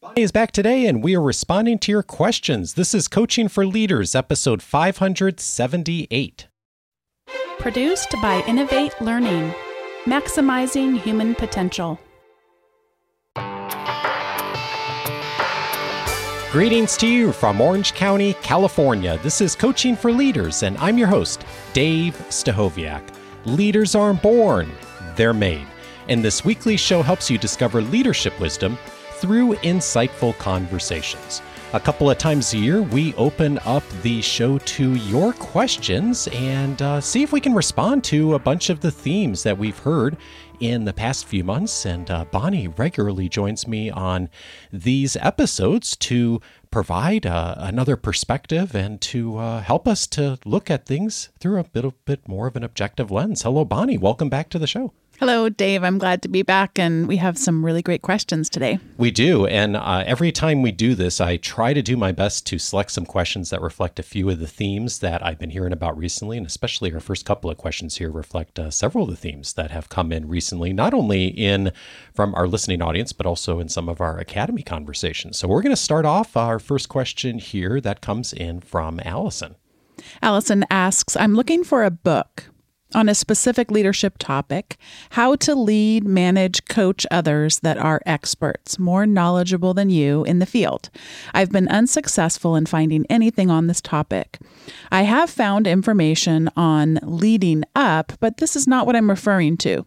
Bonnie is back today, and we are responding to your questions. This is Coaching for Leaders, episode 578. Produced by Innovate Learning, maximizing human potential. Greetings to you from Orange County, California. This is Coaching for Leaders, and I'm your host, Dave Stachowiak. Leaders aren't born, they're made. And this weekly show helps you discover leadership wisdom through insightful conversations. A couple of times a year, we open up the show to your questions and uh, see if we can respond to a bunch of the themes that we've heard in the past few months. And uh, Bonnie regularly joins me on these episodes to provide uh, another perspective and to uh, help us to look at things through a bit, a bit more of an objective lens. Hello, Bonnie. Welcome back to the show. Hello, Dave. I'm glad to be back, and we have some really great questions today. We do. And uh, every time we do this, I try to do my best to select some questions that reflect a few of the themes that I've been hearing about recently. And especially our first couple of questions here reflect uh, several of the themes that have come in recently, not only in from our listening audience, but also in some of our academy conversations. So we're going to start off our first question here that comes in from Allison. Allison asks I'm looking for a book on a specific leadership topic how to lead, manage, coach others that are experts, more knowledgeable than you in the field. I've been unsuccessful in finding anything on this topic. I have found information on leading up, but this is not what I'm referring to.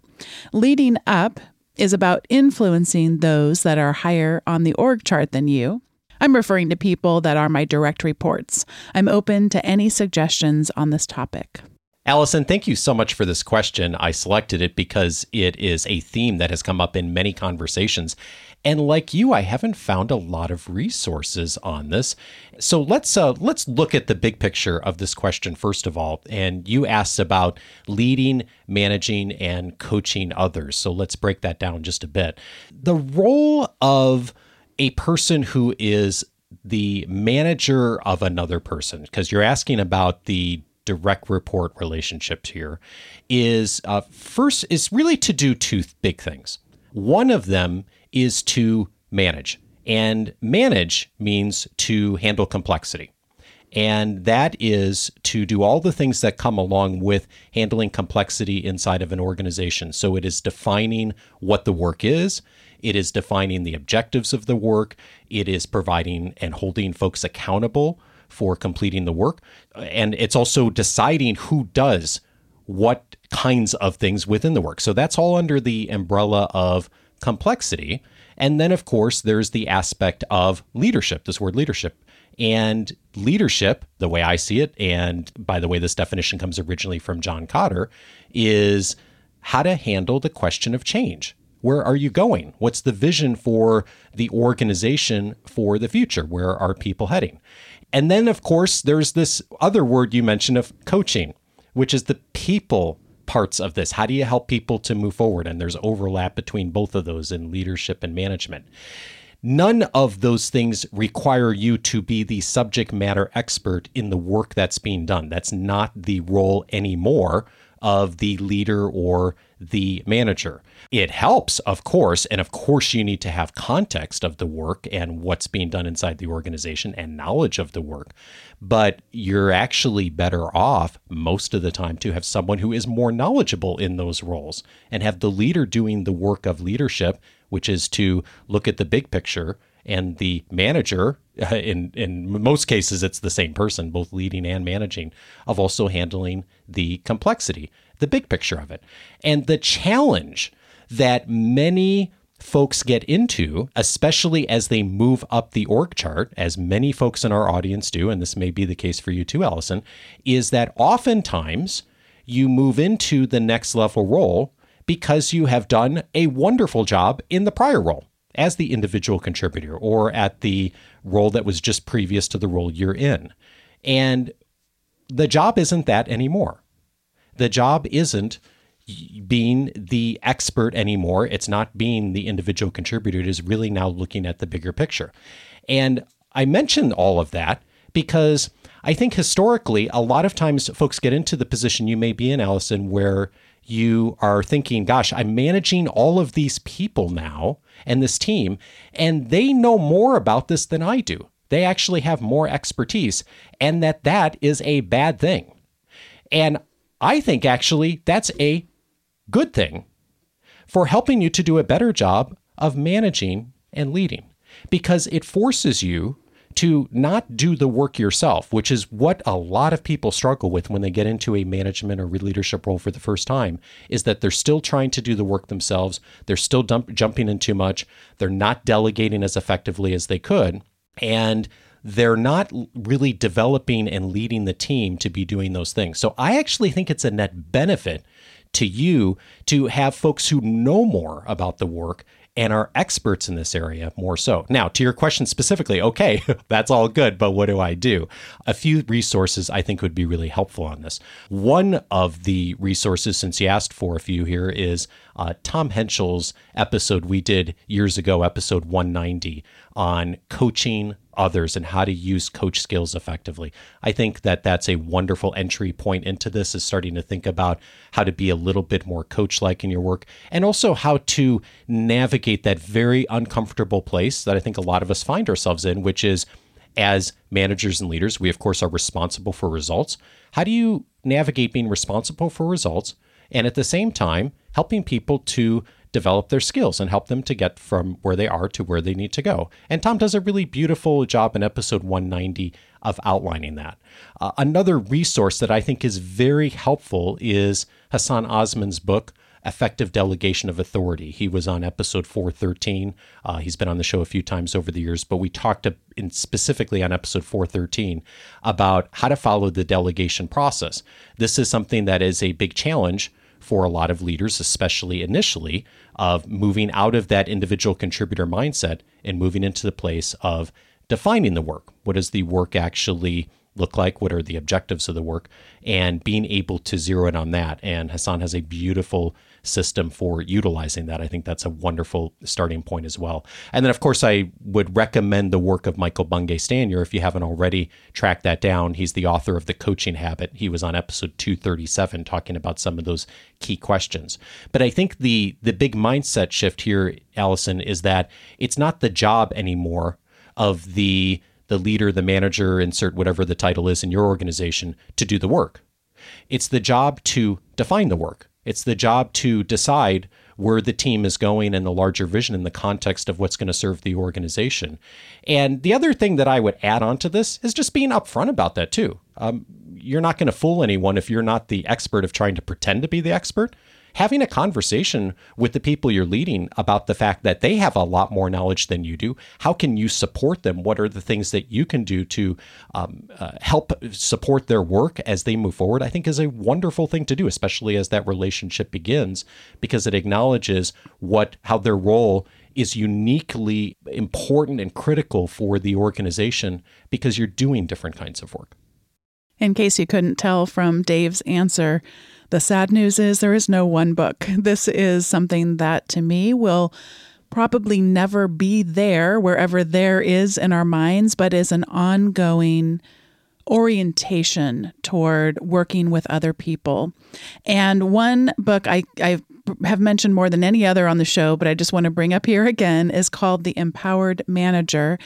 Leading up is about influencing those that are higher on the org chart than you. I'm referring to people that are my direct reports. I'm open to any suggestions on this topic. Allison, thank you so much for this question. I selected it because it is a theme that has come up in many conversations. And like you, I haven't found a lot of resources on this. So let's uh, let's look at the big picture of this question first of all. And you asked about leading, managing, and coaching others. So let's break that down just a bit. The role of a person who is the manager of another person, because you're asking about the direct report relationships here is uh, first is really to do two big things. One of them is to manage, and manage means to handle complexity. And that is to do all the things that come along with handling complexity inside of an organization. So it is defining what the work is, it is defining the objectives of the work, it is providing and holding folks accountable for completing the work. And it's also deciding who does what kinds of things within the work. So that's all under the umbrella of complexity. And then, of course, there's the aspect of leadership, this word leadership. And leadership, the way I see it, and by the way, this definition comes originally from John Kotter, is how to handle the question of change. Where are you going? What's the vision for the organization for the future? Where are people heading? And then, of course, there's this other word you mentioned of coaching, which is the people parts of this. How do you help people to move forward? And there's overlap between both of those in leadership and management. None of those things require you to be the subject matter expert in the work that's being done. That's not the role anymore of the leader or the manager. It helps, of course, and of course, you need to have context of the work and what's being done inside the organization and knowledge of the work. But you're actually better off most of the time to have someone who is more knowledgeable in those roles and have the leader doing the work of leadership, which is to look at the big picture and the manager in in most cases it's the same person both leading and managing of also handling the complexity the big picture of it. And the challenge that many folks get into, especially as they move up the org chart, as many folks in our audience do, and this may be the case for you too, Allison, is that oftentimes you move into the next level role because you have done a wonderful job in the prior role as the individual contributor or at the role that was just previous to the role you're in. And the job isn't that anymore. The job isn't being the expert anymore. It's not being the individual contributor. It is really now looking at the bigger picture. And I mention all of that because I think historically, a lot of times folks get into the position you may be in, Allison, where you are thinking, gosh, I'm managing all of these people now and this team, and they know more about this than I do. They actually have more expertise, and that that is a bad thing. And I think actually that's a good thing for helping you to do a better job of managing and leading because it forces you to not do the work yourself, which is what a lot of people struggle with when they get into a management or leadership role for the first time, is that they're still trying to do the work themselves. They're still dump, jumping in too much. They're not delegating as effectively as they could. And they're not really developing and leading the team to be doing those things. So I actually think it's a net benefit to you to have folks who know more about the work and are experts in this area more so. Now, to your question specifically, okay, that's all good, but what do I do? A few resources I think would be really helpful on this. One of the resources, since you asked for a few here, is uh, Tom Henschel's episode we did years ago, episode 190, on coaching others and how to use coach skills effectively. I think that that's a wonderful entry point into this is starting to think about how to be a little bit more coach like in your work and also how to navigate that very uncomfortable place that I think a lot of us find ourselves in, which is as managers and leaders, we of course are responsible for results. How do you navigate being responsible for results and at the same time helping people to develop their skills and help them to get from where they are to where they need to go. And Tom does a really beautiful job in episode 190 of outlining that. Uh, another resource that I think is very helpful is Hassan Osman's book, Effective Delegation of Authority. He was on episode 413. Uh, he's been on the show a few times over the years, but we talked specifically on episode 413 about how to follow the delegation process. This is something that is a big challenge for a lot of leaders, especially initially, of moving out of that individual contributor mindset and moving into the place of defining the work. What does the work actually look like? What are the objectives of the work? And being able to zero in on that. And Hassan has a beautiful system for utilizing that. I think that's a wonderful starting point as well. And then, of course, I would recommend the work of Michael Bungay Stanier if you haven't already tracked that down. He's the author of The Coaching Habit. He was on episode 237 talking about some of those key questions. But I think the the big mindset shift here, Allison, is that it's not the job anymore of the the leader, the manager, insert whatever the title is in your organization to do the work. It's the job to define the work. It's the job to decide where the team is going and the larger vision in the context of what's going to serve the organization. And the other thing that I would add on to this is just being upfront about that too. Um, you're not going to fool anyone if you're not the expert of trying to pretend to be the expert having a conversation with the people you're leading about the fact that they have a lot more knowledge than you do. How can you support them? What are the things that you can do to um, uh, help support their work as they move forward? I think is a wonderful thing to do, especially as that relationship begins, because it acknowledges what how their role is uniquely important and critical for the organization because you're doing different kinds of work. In case you couldn't tell from Dave's answer, the sad news is there is no one book. This is something that to me will probably never be there wherever there is in our minds, but is an ongoing orientation toward working with other people. And one book I, I have mentioned more than any other on the show, but I just want to bring up here again is called The Empowered Manager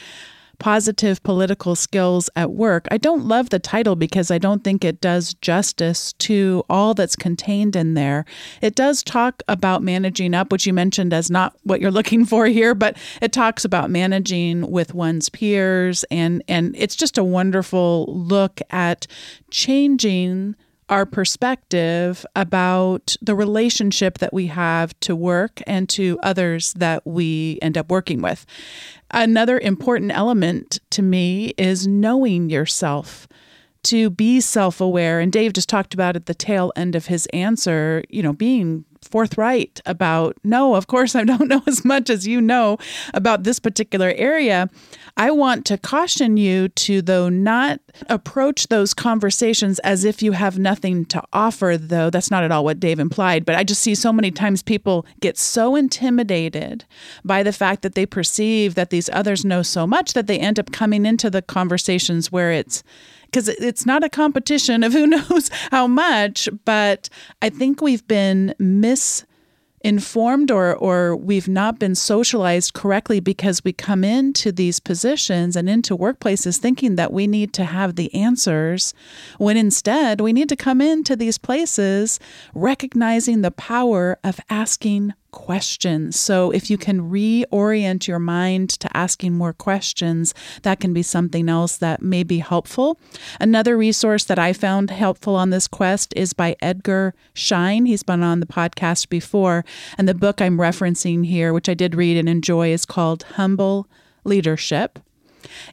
positive political skills at work. I don't love the title because I don't think it does justice to all that's contained in there. It does talk about managing up, which you mentioned as not what you're looking for here, but it talks about managing with one's peers and and it's just a wonderful look at changing our perspective about the relationship that we have to work and to others that we end up working with. Another important element to me is knowing yourself to be self aware. And Dave just talked about at the tail end of his answer, you know, being forthright about, no, of course, I don't know as much as you know about this particular area. I want to caution you to, though, not approach those conversations as if you have nothing to offer, though. That's not at all what Dave implied. But I just see so many times people get so intimidated by the fact that they perceive that these others know so much that they end up coming into the conversations where it's because it's not a competition of who knows how much, but I think we've been mis informed or or we've not been socialized correctly because we come into these positions and into workplaces thinking that we need to have the answers when instead we need to come into these places recognizing the power of asking questions. So, if you can reorient your mind to asking more questions, that can be something else that may be helpful. Another resource that I found helpful on this quest is by Edgar Schein. He's been on the podcast before. And the book I'm referencing here, which I did read and enjoy, is called Humble Leadership.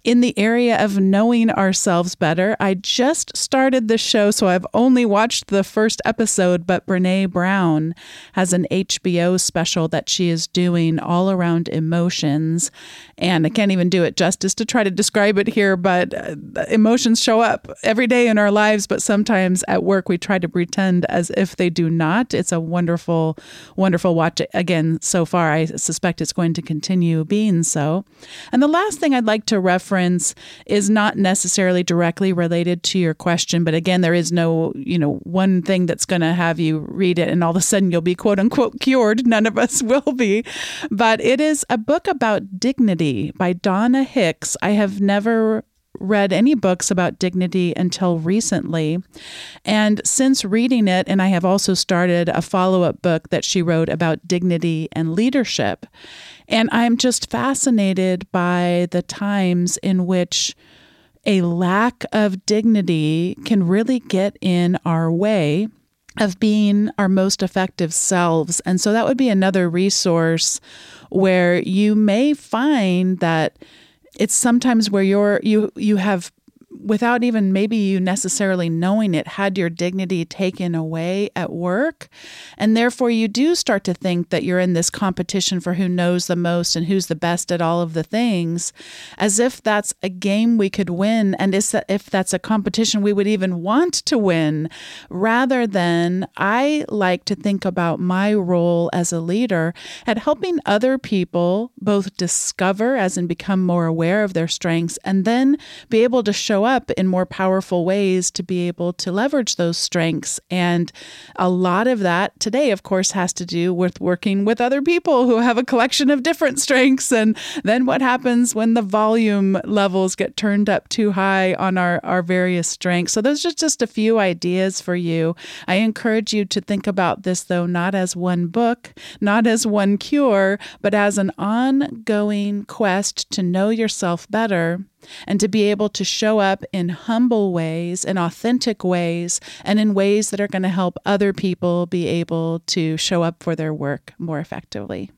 In the area of knowing ourselves better, I just started the show, so I've only watched the first episode, but Brene Brown has an HBO special that she is doing all around emotions. And I can't even do it justice to try to describe it here, but uh, emotions show up every day in our lives, but sometimes at work we try to pretend as if they do not. It's a wonderful, wonderful watch. Again, so far, I suspect it's going to continue being so. And the last thing I'd like to reference is not necessarily directly related to your question, but again, there is no, you know, one thing that's going to have you read it and all of a sudden you'll be quote unquote cured. None of us will be. But it is a book about dignity by Donna Hicks. I have never read any books about dignity until recently. And since reading it, and I have also started a follow up book that she wrote about dignity and leadership. And I'm just fascinated by the times in which a lack of dignity can really get in our way of being our most effective selves. And so that would be another resource where you may find that it's sometimes where you're you you have without even maybe you necessarily knowing it, had your dignity taken away at work. And therefore, you do start to think that you're in this competition for who knows the most and who's the best at all of the things, as if that's a game we could win. And if that's a competition we would even want to win, rather than I like to think about my role as a leader at helping other people both discover, as in become more aware of their strengths, and then be able to show up in more powerful ways to be able to leverage those strengths. And a lot of that today, of course, has to do with working with other people who have a collection of different strengths. And then what happens when the volume levels get turned up too high on our, our various strengths? So, those are just a few ideas for you. I encourage you to think about this, though, not as one book, not as one cure, but as an ongoing quest to know yourself better and to be able to show up in humble ways, in authentic ways, and in ways that are going to help other people be able to show up for their work more effectively.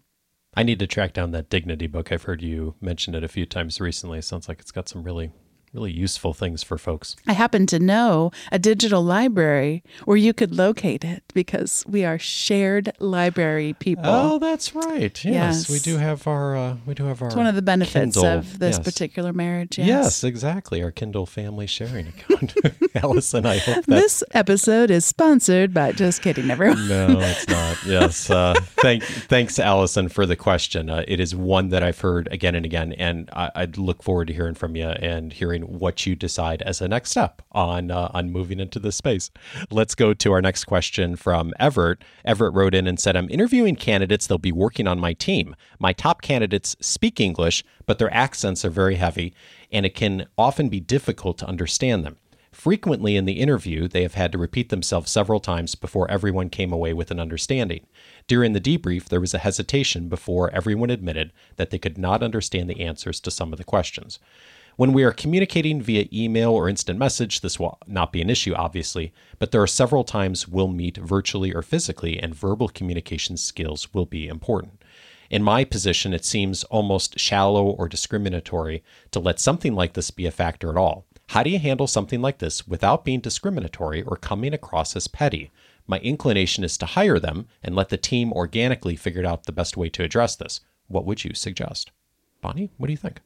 I need to track down that dignity book. I've heard you mention it a few times recently. It sounds like it's got some really really useful things for folks. I happen to know a digital library where you could locate it because we are shared library people. Oh, that's right. Yes, yes. we do have our uh, we do have our. It's one of the benefits Kindle. of this yes. particular marriage. Yes. yes. exactly. Our Kindle family sharing account. Allison, I hope that this episode is sponsored by. Just kidding, everyone. no, it's not. Yes, uh, thank thanks, Allison, for the question. Uh, it is one that I've heard again and again, and I, I'd look forward to hearing from you and hearing what you decide as a next step on uh, on moving into this space. Let's go to our next question from Everett. Everett wrote in and said, "I'm interviewing candidates. They'll be working on my team. My top candidates speak English, but their accents are very heavy, and it can often be difficult to understand them." Frequently in the interview, they have had to repeat themselves several times before everyone came away with an understanding. During the debrief, there was a hesitation before everyone admitted that they could not understand the answers to some of the questions. When we are communicating via email or instant message, this will not be an issue, obviously, but there are several times we'll meet virtually or physically, and verbal communication skills will be important. In my position, it seems almost shallow or discriminatory to let something like this be a factor at all. How do you handle something like this without being discriminatory or coming across as petty? My inclination is to hire them and let the team organically figure out the best way to address this. What would you suggest? Bonnie, what do you think?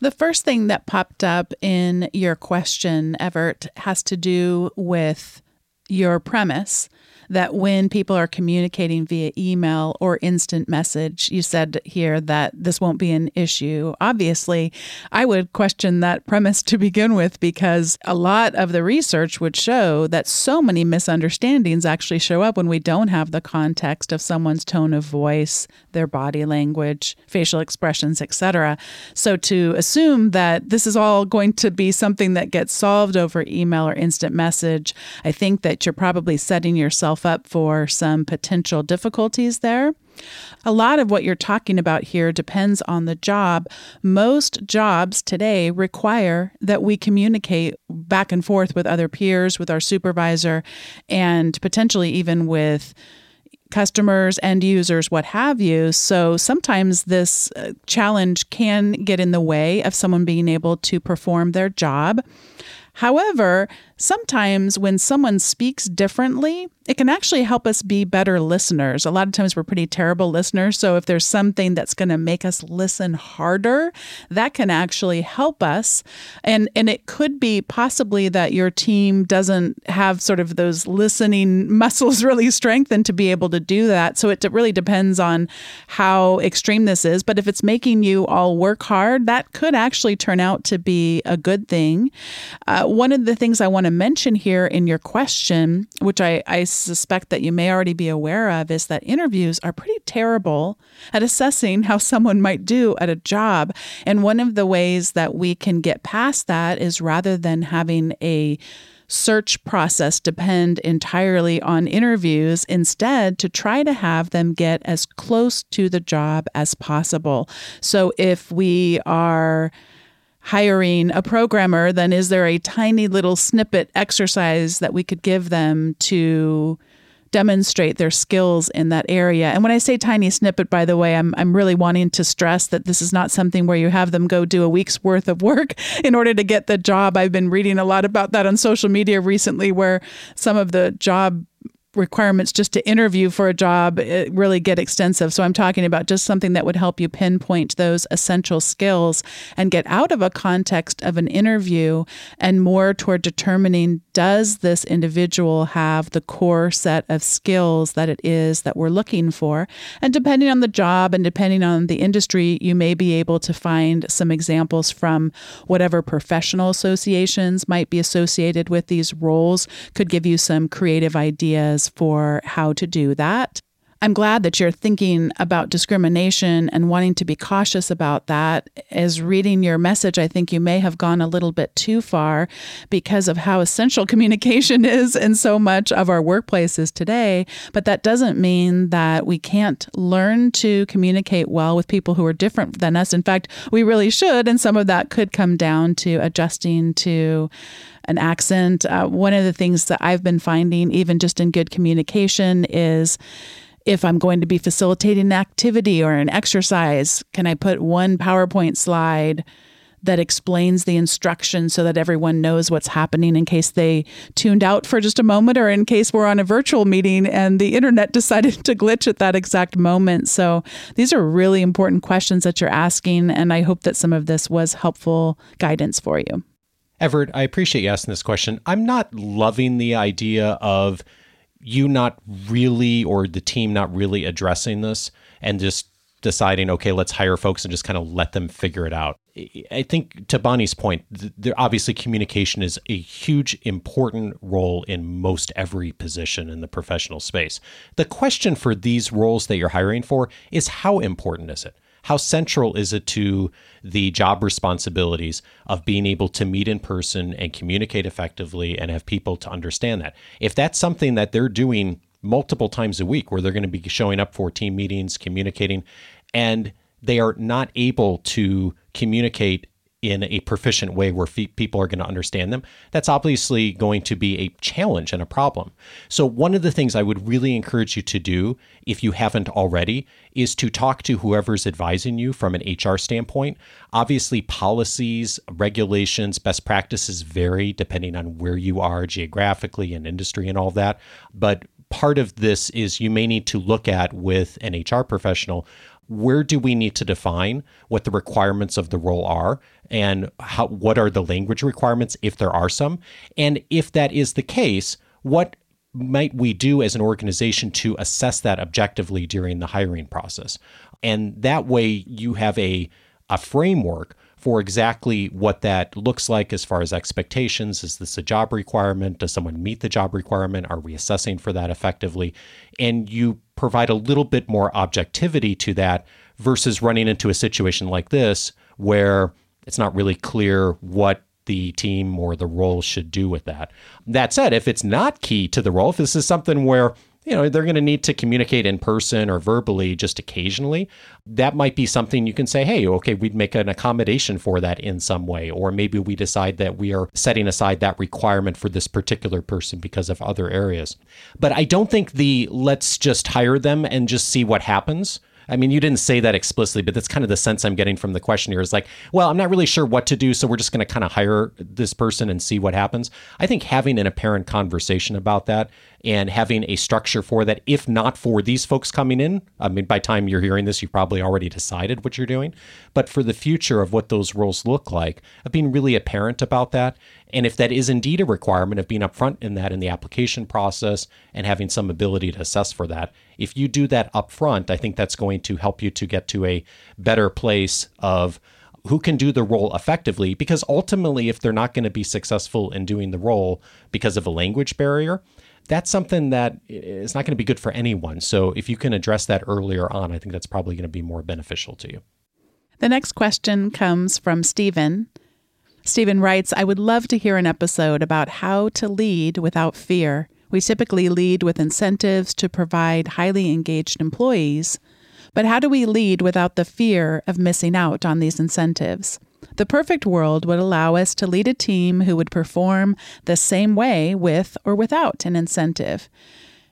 The first thing that popped up in your question, Everett, has to do with your premise that when people are communicating via email or instant message, you said here that this won't be an issue. Obviously, I would question that premise to begin with because a lot of the research would show that so many misunderstandings actually show up when we don't have the context of someone's tone of voice, their body language, facial expressions, etc. So to assume that this is all going to be something that gets solved over email or instant message, I think that you're probably setting yourself yourself up for some potential difficulties there. A lot of what you're talking about here depends on the job. Most jobs today require that we communicate back and forth with other peers, with our supervisor, and potentially even with customers, end users, what have you. So sometimes this uh, challenge can get in the way of someone being able to perform their job. However, sometimes when someone speaks differently, it can actually help us be better listeners. A lot of times we're pretty terrible listeners. So if there's something that's going to make us listen harder, that can actually help us. And and it could be possibly that your team doesn't have sort of those listening muscles really strengthened to be able to do that. So it really depends on how extreme this is. But if it's making you all work hard, that could actually turn out to be a good thing. Uh, one of the things I want to mention here in your question, which I, I suspect that you may already be aware of, is that interviews are pretty terrible at assessing how someone might do at a job. And one of the ways that we can get past that is rather than having a search process depend entirely on interviews, instead, to try to have them get as close to the job as possible. So if we are hiring a programmer, then is there a tiny little snippet exercise that we could give them to demonstrate their skills in that area. And when I say tiny snippet, by the way, I'm, I'm really wanting to stress that this is not something where you have them go do a week's worth of work in order to get the job. I've been reading a lot about that on social media recently, where some of the job requirements just to interview for a job eh, really get extensive. So I'm talking about just something that would help you pinpoint those essential skills and get out of a context of an interview and more toward determining does this individual have the core set of skills that it is that we're looking for? And depending on the job and depending on the industry, you may be able to find some examples from whatever professional associations might be associated with these roles, could give you some creative ideas for how to do that. I'm glad that you're thinking about discrimination and wanting to be cautious about that. As reading your message, I think you may have gone a little bit too far because of how essential communication is in so much of our workplaces today. But that doesn't mean that we can't learn to communicate well with people who are different than us. In fact, we really should. And some of that could come down to adjusting to an accent. Uh, one of the things that I've been finding, even just in good communication, is if I'm going to be facilitating an activity or an exercise, can I put one PowerPoint slide that explains the instructions so that everyone knows what's happening in case they tuned out for just a moment or in case we're on a virtual meeting and the internet decided to glitch at that exact moment. So these are really important questions that you're asking, and I hope that some of this was helpful guidance for you. Everett, I appreciate you asking this question. I'm not loving the idea of you not really or the team not really addressing this and just deciding, okay, let's hire folks and just kind of let them figure it out. I think to Bonnie's point, there obviously communication is a huge important role in most every position in the professional space. The question for these roles that you're hiring for is how important is it? How central is it to the job responsibilities of being able to meet in person and communicate effectively and have people to understand that? If that's something that they're doing multiple times a week where they're going to be showing up for team meetings, communicating, and they are not able to communicate in a proficient way where people are going to understand them, that's obviously going to be a challenge and a problem. So, one of the things I would really encourage you to do, if you haven't already, is to talk to whoever's advising you from an HR standpoint. Obviously, policies, regulations, best practices vary depending on where you are geographically and industry and all that. But part of this is you may need to look at with an HR professional where do we need to define what the requirements of the role are and how, what are the language requirements if there are some and if that is the case what might we do as an organization to assess that objectively during the hiring process? And that way you have a, a framework for exactly what that looks like as far as expectations. Is this a job requirement? Does someone meet the job requirement? Are we assessing for that effectively? And you provide a little bit more objectivity to that versus running into a situation like this where it's not really clear what the team or the role should do with that. That said, if it's not key to the role, if this is something where you know, they're going to need to communicate in person or verbally just occasionally. That might be something you can say, hey, okay, we'd make an accommodation for that in some way. Or maybe we decide that we are setting aside that requirement for this particular person because of other areas. But I don't think the let's just hire them and just see what happens I mean, you didn't say that explicitly, but that's kind of the sense I'm getting from the question here is like, well, I'm not really sure what to do, so we're just going to kind of hire this person and see what happens. I think having an apparent conversation about that and having a structure for that, if not for these folks coming in, I mean, by time you're hearing this, you've probably already decided what you're doing, but for the future of what those roles look like, of being really apparent about that and if that is indeed a requirement of being upfront in that in the application process and having some ability to assess for that, if you do that upfront, I think that's going to help you to get to a better place of who can do the role effectively. Because ultimately, if they're not going to be successful in doing the role because of a language barrier, that's something that is not going to be good for anyone. So if you can address that earlier on, I think that's probably going to be more beneficial to you. The next question comes from Stephen. Stephen writes, I would love to hear an episode about how to lead without fear. We typically lead with incentives to provide highly engaged employees, but how do we lead without the fear of missing out on these incentives? The perfect world would allow us to lead a team who would perform the same way with or without an incentive.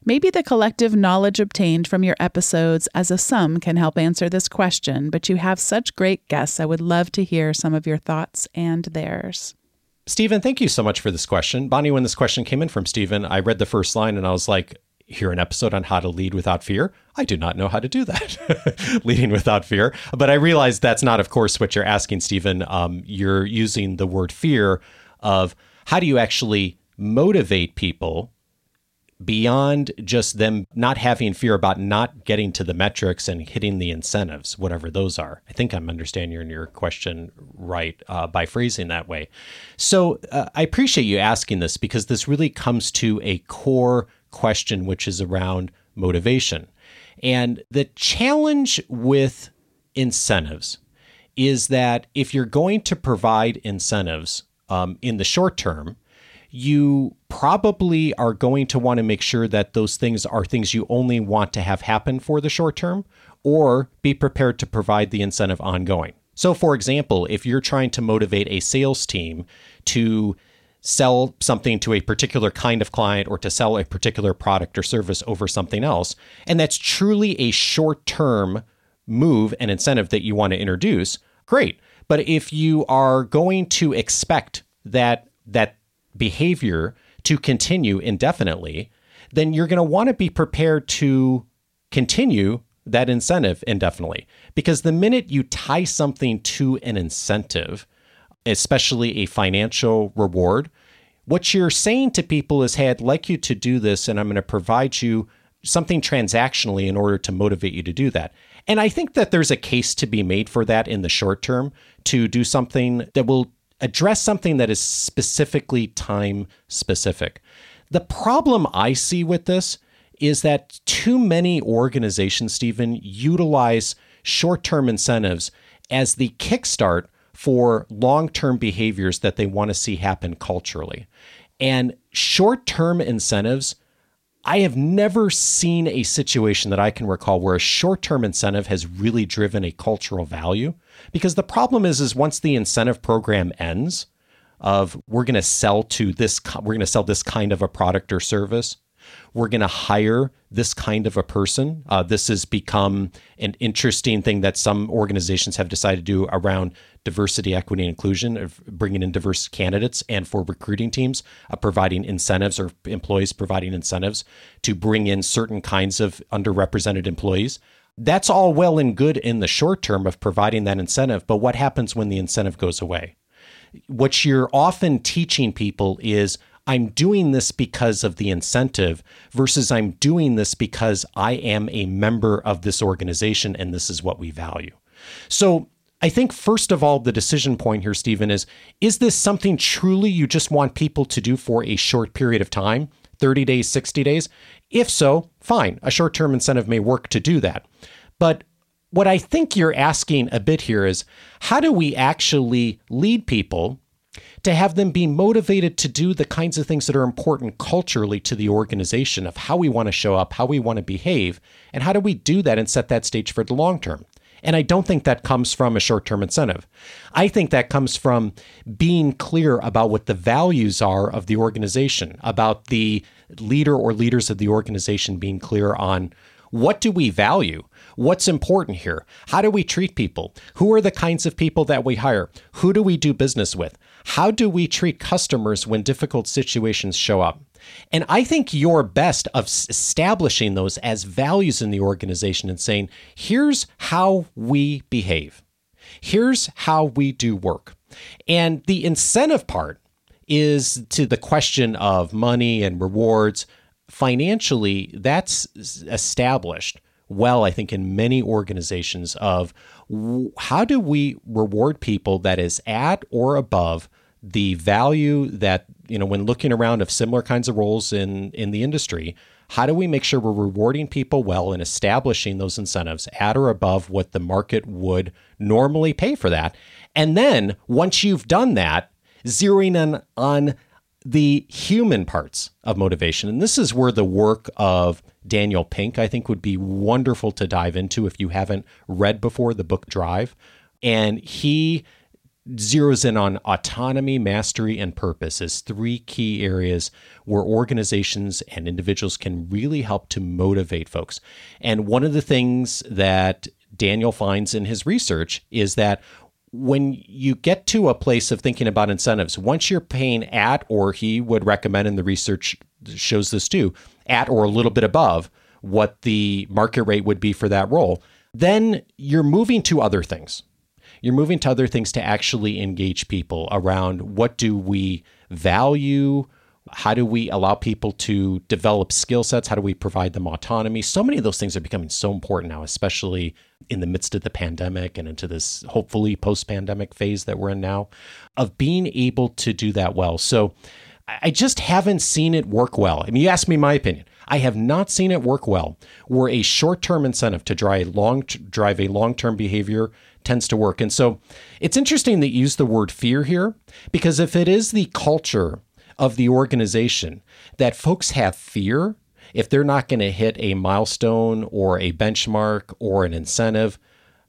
Maybe the collective knowledge obtained from your episodes as a sum can help answer this question, but you have such great guests. I would love to hear some of your thoughts and theirs. Stephen, thank you so much for this question. Bonnie, when this question came in from Stephen, I read the first line and I was like, hear an episode on how to lead without fear. I do not know how to do that, leading without fear. But I realize that's not, of course, what you're asking, Stephen. Um, you're using the word fear of how do you actually motivate people beyond just them not having fear about not getting to the metrics and hitting the incentives, whatever those are. I think I'm understanding your, your question right uh, by phrasing that way. So uh, I appreciate you asking this because this really comes to a core question, which is around motivation. And the challenge with incentives is that if you're going to provide incentives um, in the short term, you probably are going to want to make sure that those things are things you only want to have happen for the short term or be prepared to provide the incentive ongoing. So, for example, if you're trying to motivate a sales team to sell something to a particular kind of client or to sell a particular product or service over something else, and that's truly a short term move and incentive that you want to introduce, great. But if you are going to expect that that behavior to continue indefinitely, then you're going to want to be prepared to continue that incentive indefinitely. Because the minute you tie something to an incentive, especially a financial reward, what you're saying to people is, hey, I'd like you to do this, and I'm going to provide you something transactionally in order to motivate you to do that. And I think that there's a case to be made for that in the short term to do something that will address something that is specifically time specific. The problem I see with this is that too many organizations, Stephen, utilize short term incentives as the kickstart for long term behaviors that they want to see happen culturally. And short term incentives I have never seen a situation that I can recall where a short-term incentive has really driven a cultural value. Because the problem is is once the incentive program ends of we're going to sell to this we're going to sell this kind of a product or service we're going to hire this kind of a person. Uh, this has become an interesting thing that some organizations have decided to do around diversity, equity, and inclusion, of bringing in diverse candidates, and for recruiting teams, uh, providing incentives or employees providing incentives to bring in certain kinds of underrepresented employees. That's all well and good in the short term of providing that incentive, but what happens when the incentive goes away? What you're often teaching people is I'm doing this because of the incentive versus I'm doing this because I am a member of this organization and this is what we value. So I think, first of all, the decision point here, Stephen, is is this something truly you just want people to do for a short period of time, 30 days, 60 days? If so, fine. A short term incentive may work to do that. But what I think you're asking a bit here is how do we actually lead people to have them be motivated to do the kinds of things that are important culturally to the organization of how we want to show up, how we want to behave, and how do we do that and set that stage for the long term? And I don't think that comes from a short term incentive. I think that comes from being clear about what the values are of the organization, about the leader or leaders of the organization being clear on what do we value? What's important here? How do we treat people? Who are the kinds of people that we hire? Who do we do business with? How do we treat customers when difficult situations show up? And I think you're best of establishing those as values in the organization and saying, here's how we behave. Here's how we do work. And the incentive part is to the question of money and rewards. Financially, that's established well, I think, in many organizations of how do we reward people that is at or above the value that you know when looking around of similar kinds of roles in in the industry how do we make sure we're rewarding people well and establishing those incentives at or above what the market would normally pay for that? And then once you've done that zeroing in on the human parts of motivation and this is where the work of Daniel Pink I think would be wonderful to dive into if you haven't read before the book Drive and he zeroes in on autonomy, mastery, and purpose as three key areas where organizations and individuals can really help to motivate folks. And one of the things that Daniel finds in his research is that when you get to a place of thinking about incentives, once you're paying at, or he would recommend, and the research shows this too, at or a little bit above what the market rate would be for that role, then you're moving to other things. You're moving to other things to actually engage people around what do we value how do we allow people to develop skill sets? How do we provide them autonomy? So many of those things are becoming so important now especially in the midst of the pandemic and into this hopefully post-pandemic phase that we're in now of being able to do that well. So i just haven't seen it work well. I mean you ask me my opinion. I have not seen it work well where a short-term incentive to drive long drive a long-term behavior tends to work. And so it's interesting that you use the word fear here, because if it is the culture of the organization that folks have fear, if they're not going to hit a milestone or a benchmark or an incentive,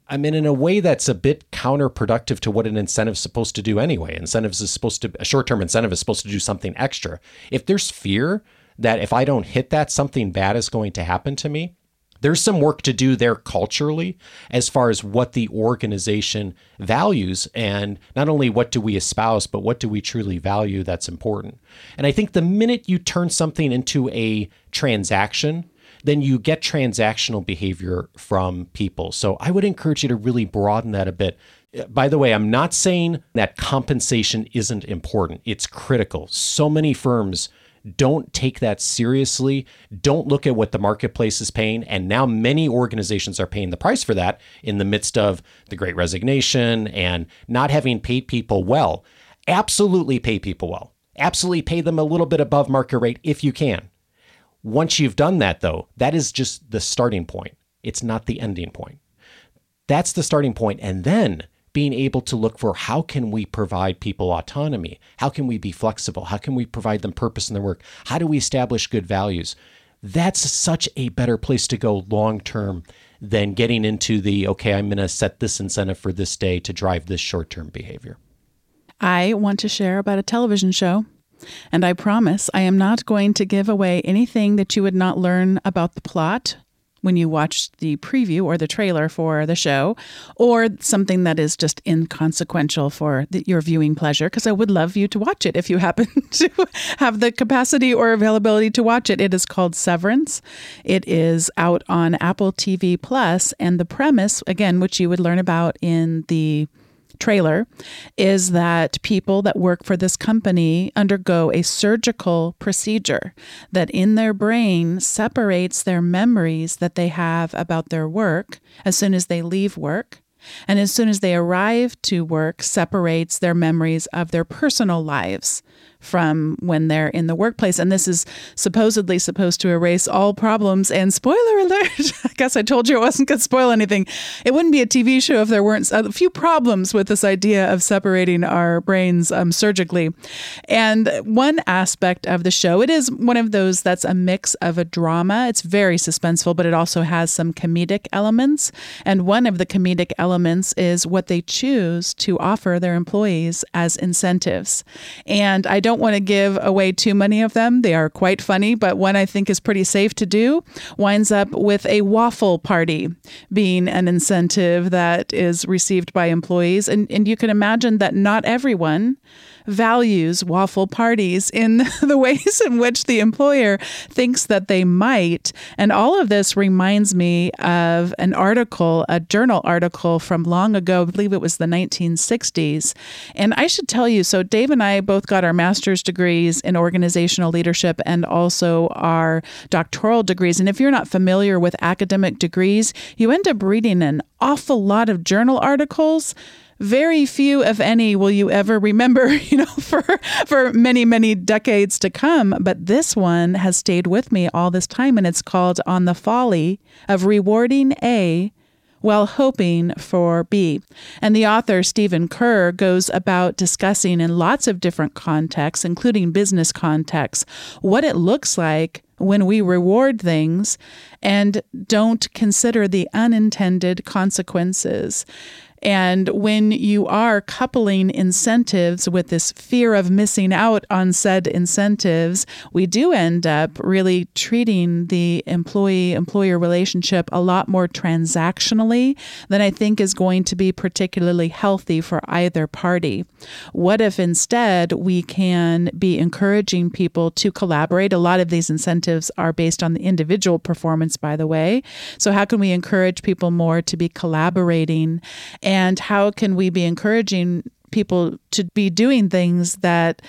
I mean, in a way that's a bit counterproductive to what an incentive is supposed to do anyway. Incentives is supposed to, a short term incentive is supposed to do something extra. If there's fear that if I don't hit that, something bad is going to happen to me, there's some work to do there culturally as far as what the organization values and not only what do we espouse, but what do we truly value that's important. And I think the minute you turn something into a transaction, then you get transactional behavior from people. So I would encourage you to really broaden that a bit. By the way, I'm not saying that compensation isn't important. It's critical. So many firms don't take that seriously, don't look at what the marketplace is paying. And now many organizations are paying the price for that in the midst of the great resignation and not having paid people well. Absolutely pay people well. Absolutely pay them a little bit above market rate if you can. Once you've done that, though, that is just the starting point. It's not the ending point. That's the starting point. And then being able to look for how can we provide people autonomy? How can we be flexible? How can we provide them purpose in their work? How do we establish good values? That's such a better place to go long term than getting into the okay, I'm going to set this incentive for this day to drive this short term behavior. I want to share about a television show. And I promise I am not going to give away anything that you would not learn about the plot when you watch the preview or the trailer for the show, or something that is just inconsequential for the, your viewing pleasure, because I would love you to watch it if you happen to have the capacity or availability to watch it. It is called Severance. It is out on Apple TV Plus, and the premise, again, which you would learn about in the trailer is that people that work for this company undergo a surgical procedure that in their brain separates their memories that they have about their work as soon as they leave work. And as soon as they arrive to work separates their memories of their personal lives from when they're in the workplace. And this is supposedly supposed to erase all problems. And spoiler alert, I guess I told you it wasn't going to spoil anything. It wouldn't be a TV show if there weren't a few problems with this idea of separating our brains um, surgically. And one aspect of the show, it is one of those that's a mix of a drama. It's very suspenseful, but it also has some comedic elements. And one of the comedic elements is what they choose to offer their employees as incentives. And I don't don't want to give away too many of them. They are quite funny, but one I think is pretty safe to do winds up with a waffle party being an incentive that is received by employees. And, and you can imagine that not everyone values waffle parties in the ways in which the employer thinks that they might. And all of this reminds me of an article, a journal article from long ago, I believe it was the 1960s. And I should tell you so, Dave and I both got our master's degrees in organizational leadership and also our doctoral degrees. And if you're not familiar with academic degrees, you end up reading an awful lot of journal articles very few, if any, will you ever remember, you know, for for many, many decades to come. But this one has stayed with me all this time, and it's called On the Folly of Rewarding A while hoping for B. And the author, Steven Kerr, goes about discussing in lots of different contexts, including business contexts, what it looks like when we reward things and don't consider the unintended consequences. And when you are coupling incentives with this fear of missing out on said incentives, we do end up really treating the employee employer relationship a lot more transactionally than I think is going to be particularly healthy for either party. What if instead we can be encouraging people to collaborate? A lot of these incentives are based on the individual performance, by the way. So, how can we encourage people more to be collaborating? and how can we be encouraging people to be doing things that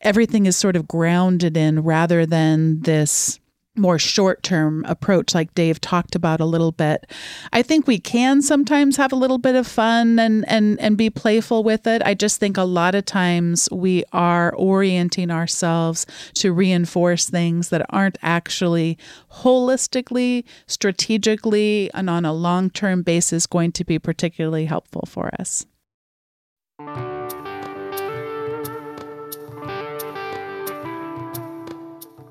everything is sort of grounded in rather than this more short term approach, like Dave talked about a little bit. I think we can sometimes have a little bit of fun and, and, and be playful with it. I just think a lot of times we are orienting ourselves to reinforce things that aren't actually holistically, strategically, and on a long term basis going to be particularly helpful for us.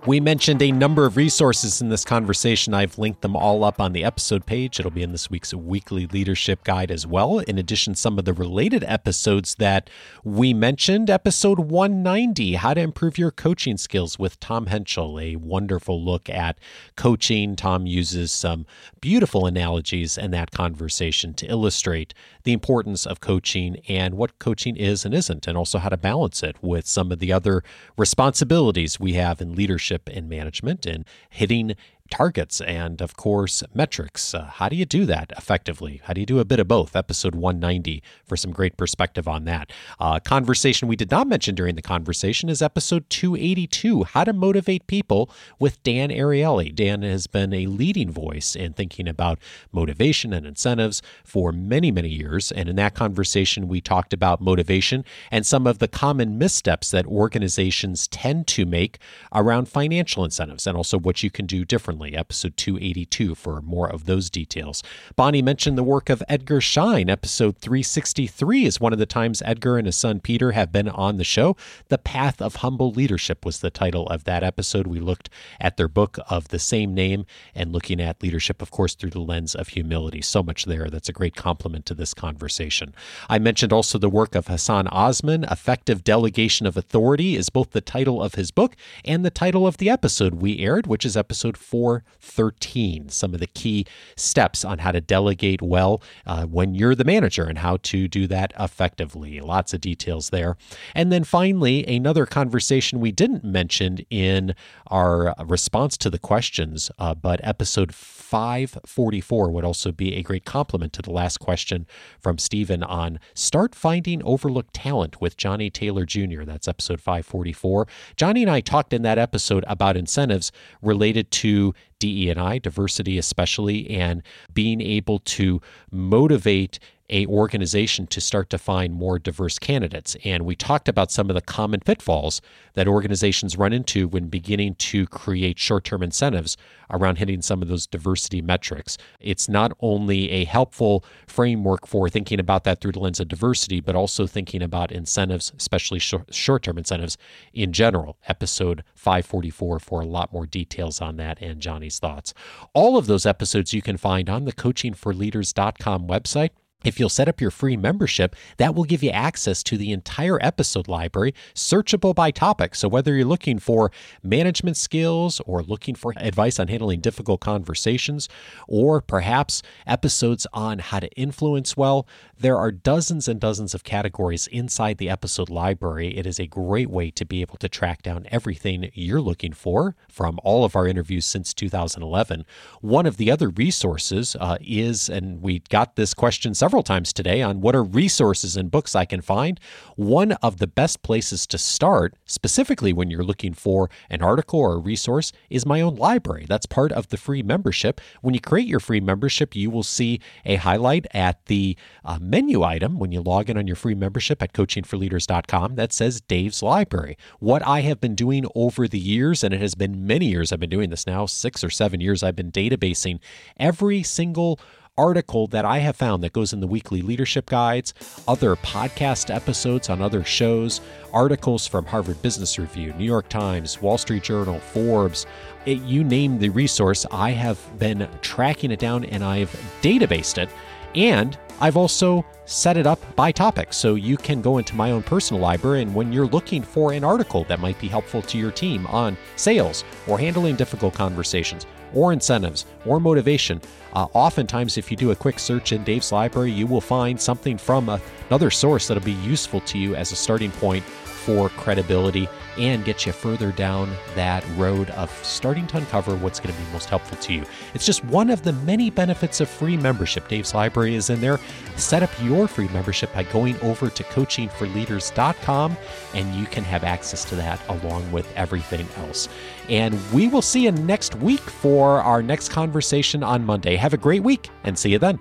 We mentioned a number of resources in this conversation. I've linked them all up on the episode page. It'll be in this week's weekly leadership guide as well. In addition, some of the related episodes that we mentioned. Episode 190 How to Improve Your Coaching Skills with Tom Henschel, a wonderful look at coaching. Tom uses some beautiful analogies in that conversation to illustrate the importance of coaching and what coaching is and isn't, and also how to balance it with some of the other responsibilities we have in leadership leadership and management and hitting targets and, of course, metrics. Uh, how do you do that effectively? How do you do a bit of both? Episode 190 for some great perspective on that. Uh, conversation we did not mention during the conversation is episode 282 How to Motivate People with Dan Ariely. Dan has been a leading voice in thinking about motivation and incentives for many, many years. And in that conversation, we talked about motivation and some of the common missteps that organizations tend to make around financial incentives and also what you can do differently episode 282, for more of those details. Bonni mentioned the work of Edgar Schein. Episode 363 is one of the times Edgar and his son Peter have been on the show. The Path of Humble Leadership was the title of that episode. We looked at their book of the same name and looking at leadership, of course, through the lens of humility. So much there. That's a great compliment to this conversation. I mentioned also the work of Hassan Osman. Effective Delegation of Authority is both the title of his book and the title of the episode we aired, which is episode 4 413. Some of the key steps on how to delegate well uh, when you're the manager and how to do that effectively. Lots of details there. And then finally, another conversation we didn't mention in our response to the questions, uh, but episode 544 would also be a great complement to the last question from Stephen on Start Finding Overlooked Talent with Johnny Taylor Jr. That's episode 544. Johnny and I talked in that episode about incentives related to DE&I, diversity especially, and being able to motivate a organization to start to find more diverse candidates. And we talked about some of the common pitfalls that organizations run into when beginning to create short-term incentives around hitting some of those diversity metrics. It's not only a helpful framework for thinking about that through the lens of diversity, but also thinking about incentives, especially short-term incentives in general. Episode 544 for a lot more details on that and Johnny's thoughts. All of those episodes you can find on the coachingforleaders.com website. If you'll set up your free membership, that will give you access to the entire episode library, searchable by topic. So, whether you're looking for management skills or looking for advice on handling difficult conversations, or perhaps episodes on how to influence well, there are dozens and dozens of categories inside the episode library. It is a great way to be able to track down everything you're looking for from all of our interviews since 2011. One of the other resources uh, is, and we got this question several times today on what are resources and books I can find. One of the best places to start, specifically when you're looking for an article or a resource, is my own library. That's part of the free membership. When you create your free membership, you will see a highlight at the uh, menu item when you log in on your free membership at coachingforleaders.com that says Dave's Library. What I have been doing over the years, and it has been many years I've been doing this now, six or seven years, I've been databasing every single article that I have found that goes in the weekly leadership guides, other podcast episodes on other shows, articles from Harvard Business Review, New York Times, Wall Street Journal, Forbes. It, you name the resource, I have been tracking it down and I've databased it. And I've also set it up by topic. So you can go into my own personal library, and when you're looking for an article that might be helpful to your team on sales or handling difficult conversations, or incentives or motivation. Uh, oftentimes, if you do a quick search in Dave's library, you will find something from a, another source that'll be useful to you as a starting point for credibility and get you further down that road of starting to uncover what's going to be most helpful to you. It's just one of the many benefits of free membership. Dave's Library is in there. Set up your free membership by going over to coachingforleaders.com and you can have access to that along with everything else. And we will see you next week for our next conversation on Monday. Have a great week and see you then.